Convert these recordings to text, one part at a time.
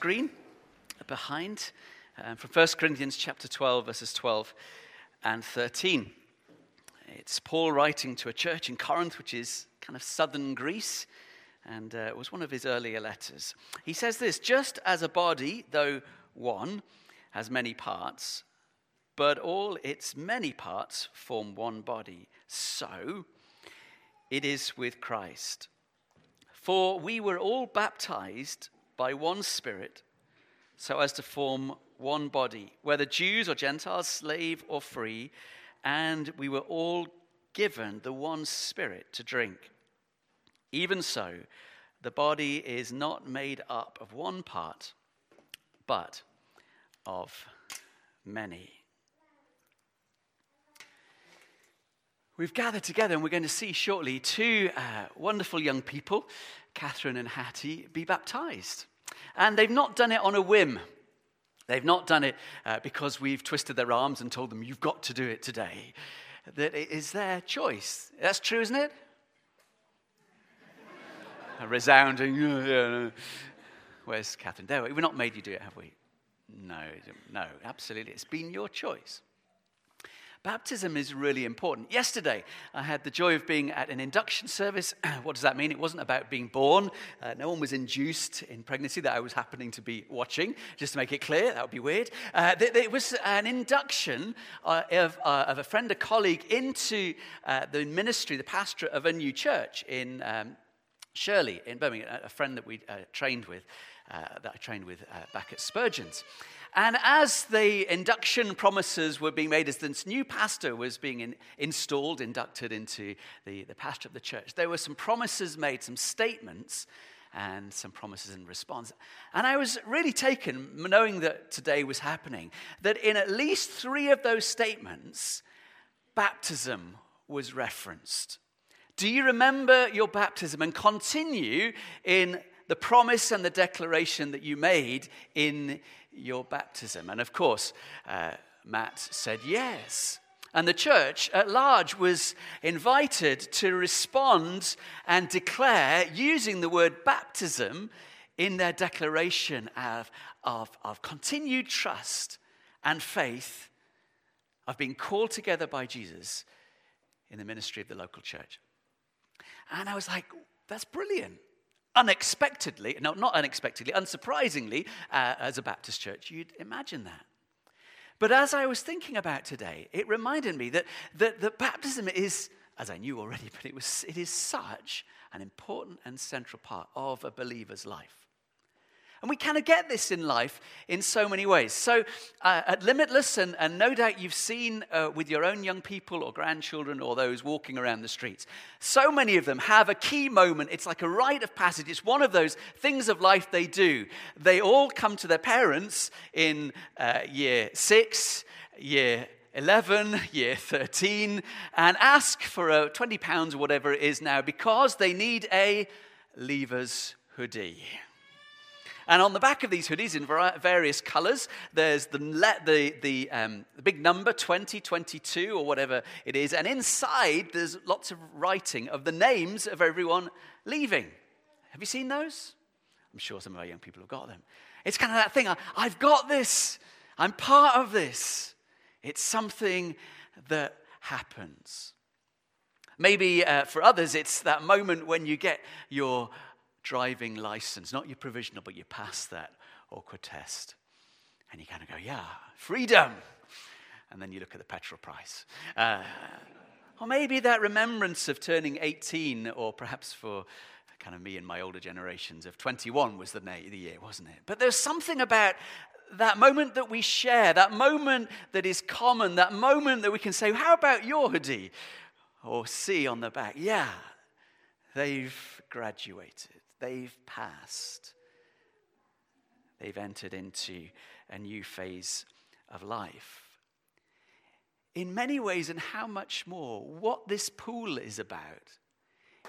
screen behind um, from 1 Corinthians chapter 12, verses 12 and 13. It's Paul writing to a church in Corinth, which is kind of southern Greece, and uh, it was one of his earlier letters. He says this Just as a body, though one, has many parts, but all its many parts form one body, so it is with Christ. For we were all baptized by one Spirit so as to form one body, whether Jews or Gentiles, slave or free, and we were all given the one Spirit to drink. Even so, the body is not made up of one part, but of many. We've gathered together and we're going to see shortly two uh, wonderful young people, Catherine and Hattie, be baptized. And they've not done it on a whim. They've not done it uh, because we've twisted their arms and told them, you've got to do it today. That it is their choice. That's true, isn't it? A resounding, Where's Catherine? We've not made you do it, have we? No, no, absolutely. It's been your choice. Baptism is really important. Yesterday, I had the joy of being at an induction service. what does that mean? It wasn't about being born. Uh, no one was induced in pregnancy that I was happening to be watching, just to make it clear. That would be weird. Uh, it was an induction uh, of, uh, of, a friend, a colleague, into uh, the ministry, the pastorate of a new church in um, Shirley, in Birmingham, a friend that we uh, trained with, that I trained with back at Spurgeon's. And as the induction promises were being made, as this new pastor was being in, installed, inducted into the, the pastor of the church, there were some promises made, some statements, and some promises in response. And I was really taken, knowing that today was happening, that in at least three of those statements, baptism was referenced. Do you remember your baptism and continue in the promise and the declaration that you made in your baptism? And of course, uh, Matt said yes. And the church at large was invited to respond and declare using the word baptism in their declaration of, of, of continued trust and faith of being called together by Jesus in the ministry of the local church. And I was like, that's brilliant unexpectedly, no, not unexpectedly, unsurprisingly, uh, as a Baptist church, you'd imagine that. But as I was thinking about today, it reminded me that, that, that baptism is, as I knew already, but it, was, it is such an important and central part of a believer's life. And we kind of get this in life in so many ways. So, uh, at Limitless, and, and, no doubt you've seen uh, with your own young people or grandchildren or those walking around the streets, so many of them have a key moment. It's like a rite of passage. It's one of those things of life they do. They all come to their parents in uh, year six, year 11, year 13, and ask for a 20 pounds or whatever it is now because they need a leaver's hoodie. And on the back of these hoodies in various colors, there's the, the, the, um, the big number 2022 or whatever it is. And inside, there's lots of writing of the names of everyone leaving. Have you seen those? I'm sure some of our young people have got them. It's kind of that thing I've got this, I'm part of this. It's something that happens. Maybe uh, for others, it's that moment when you get your driving license, not your provisional, but you pass that awkward test. And you kind of go, yeah, freedom. And then you look at the petrol price. Uh, or maybe that remembrance of turning 18, or perhaps for kind of me and my older generations of 21 was the, the year, wasn't it? But there's something about that moment that we share, that moment that is common, that moment that we can say, How about your hoodie? Or see on the back, yeah, they've graduated. They've passed. They've entered into a new phase of life. In many ways, and how much more, what this pool is about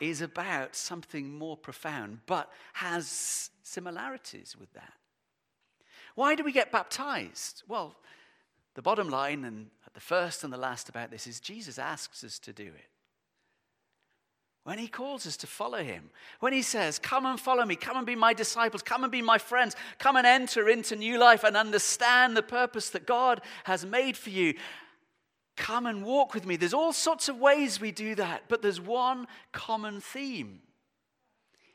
is about something more profound, but has similarities with that. Why do we get baptized? Well, the bottom line, and the first and the last about this, is Jesus asks us to do it. When he calls us to follow him, when he says, Come and follow me, come and be my disciples, come and be my friends, come and enter into new life and understand the purpose that God has made for you, come and walk with me. There's all sorts of ways we do that, but there's one common theme.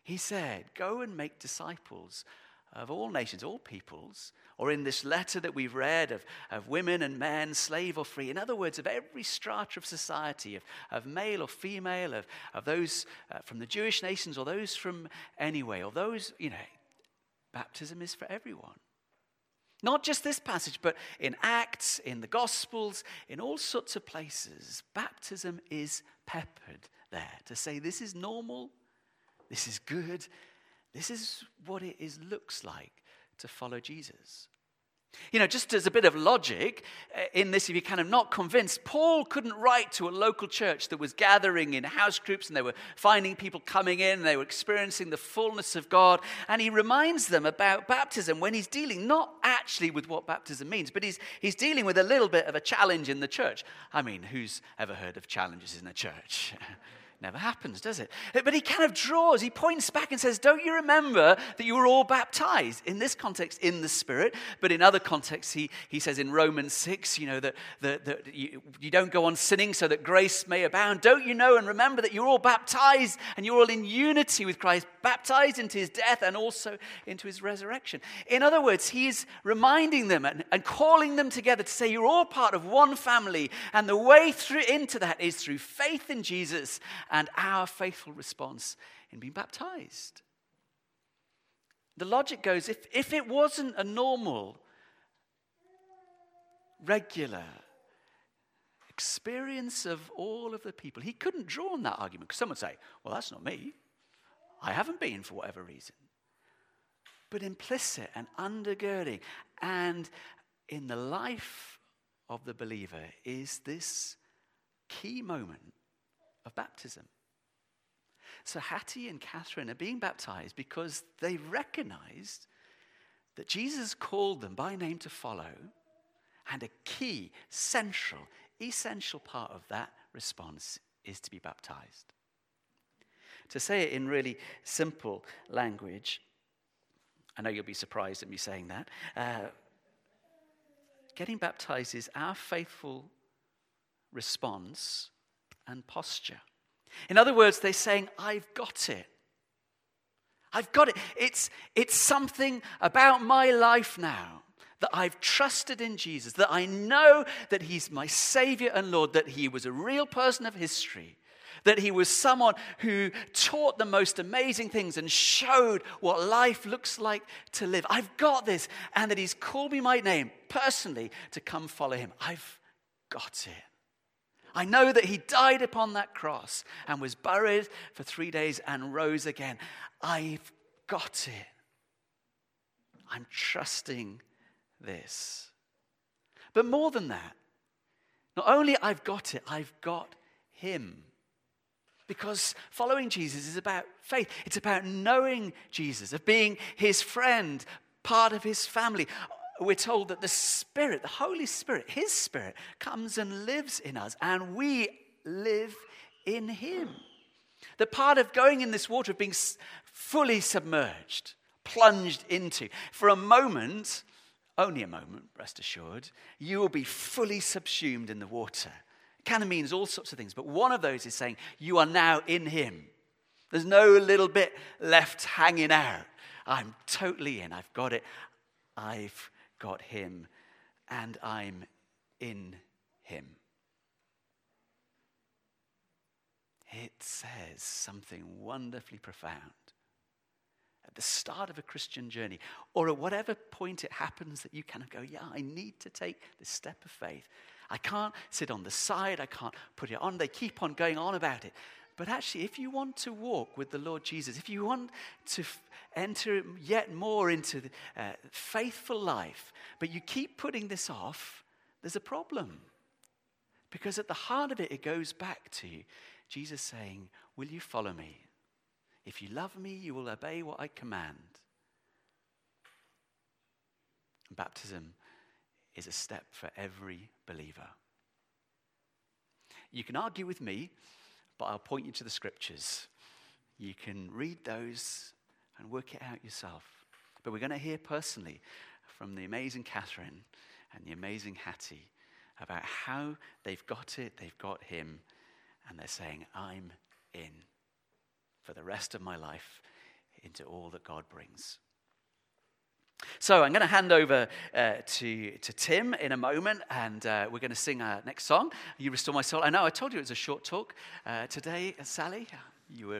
He said, Go and make disciples of all nations, all peoples, or in this letter that we've read of, of women and men, slave or free. In other words, of every strata of society, of, of male or female, of, of those uh, from the Jewish nations or those from anywhere, or those, you know, baptism is for everyone. Not just this passage, but in Acts, in the Gospels, in all sorts of places, baptism is peppered there to say this is normal, this is good, this is what it is, looks like to follow Jesus. You know, just as a bit of logic uh, in this, if you're kind of not convinced, Paul couldn't write to a local church that was gathering in house groups and they were finding people coming in and they were experiencing the fullness of God. And he reminds them about baptism when he's dealing not actually with what baptism means, but he's, he's dealing with a little bit of a challenge in the church. I mean, who's ever heard of challenges in a church? Never happens, does it? Eh, but he kind of draws, he points back and says, Don't you remember that you were all baptized? In this context, in the Spirit. But in other contexts, he, he says in Romans 6, you know, that, that, that you, you don't go on sinning so that grace may abound. Don't you know and remember that you're all baptized and you're all in unity with Christ, baptized into his death and also into his resurrection? In other words, he's reminding them and, and calling them together to say, You're all part of one family. And the way through into that is through faith in Jesus and our faithful response in being baptized. The logic goes if, if it wasn't a normal, regular experience of all of the people, he couldn't draw on that argument because someone would say, Well, that's not me. I haven't been for whatever reason. But implicit and undergirding and in the life of the believer is this key moment of baptism. So Hattie and Catherine are being baptized because they recognized that Jesus called them by name to follow, and a key, central, essential part of that response is to be baptized. To say it in really simple language, I know you'll be surprised at me saying that. Uh, getting baptized is our faithful response and posture. In other words, they're saying, I've got it. I've got it. It's, it's something about my life now that I've trusted in Jesus, that I know that He's my Savior and Lord, that He was a real person of history, that He was someone who taught the most amazing things and showed what life looks like to live. I've got this, and that He's called me my name personally to come follow Him. I've got it. I know that he died upon that cross and was buried for three days and rose again. I've got it. I'm trusting this. But more than that, not only I've got it, I've got him. Because following Jesus is about faith. It's about knowing Jesus, of being his friend, part of his family we're told that the Spirit, the Holy Spirit, His Spirit, comes and lives in us, and we live in Him. The part of going in this water, of being fully submerged, plunged into, for a moment, only a moment, rest assured, you will be fully subsumed in the water. It kind of means all sorts of things, but one of those is saying you are now in Him. There's no little bit left hanging out. I'm totally in. I've got it. I've got him, and I'm in him. It says something wonderfully profound. At the start of a Christian journey, or at whatever point it happens that you kind of go, Yeah, I need to take this step of faith. I can't sit on the side, I can't put it on. They keep on going on about it. But actually, if you want to walk with the Lord Jesus, if you want to f- enter yet more into the, uh, faithful life, but you keep putting this off, there's a problem. Because at the heart of it, it goes back to Jesus saying, Will you follow me? If you love me, you will obey what I command. Baptism is a step for every believer. You can argue with me but I'll point you to the scriptures. You can read those and work it out yourself. But we're going to hear personally from the amazing Catherine and the amazing Hattie about how they've got it, they've got him, and they're saying, I'm in for the rest of my life into all that God brings. So I'm going to hand over uh, to, to Tim in a moment, and uh, we're going to sing our next song, You Restore My Soul. I know I told you it was a short talk uh, today, Sally. You were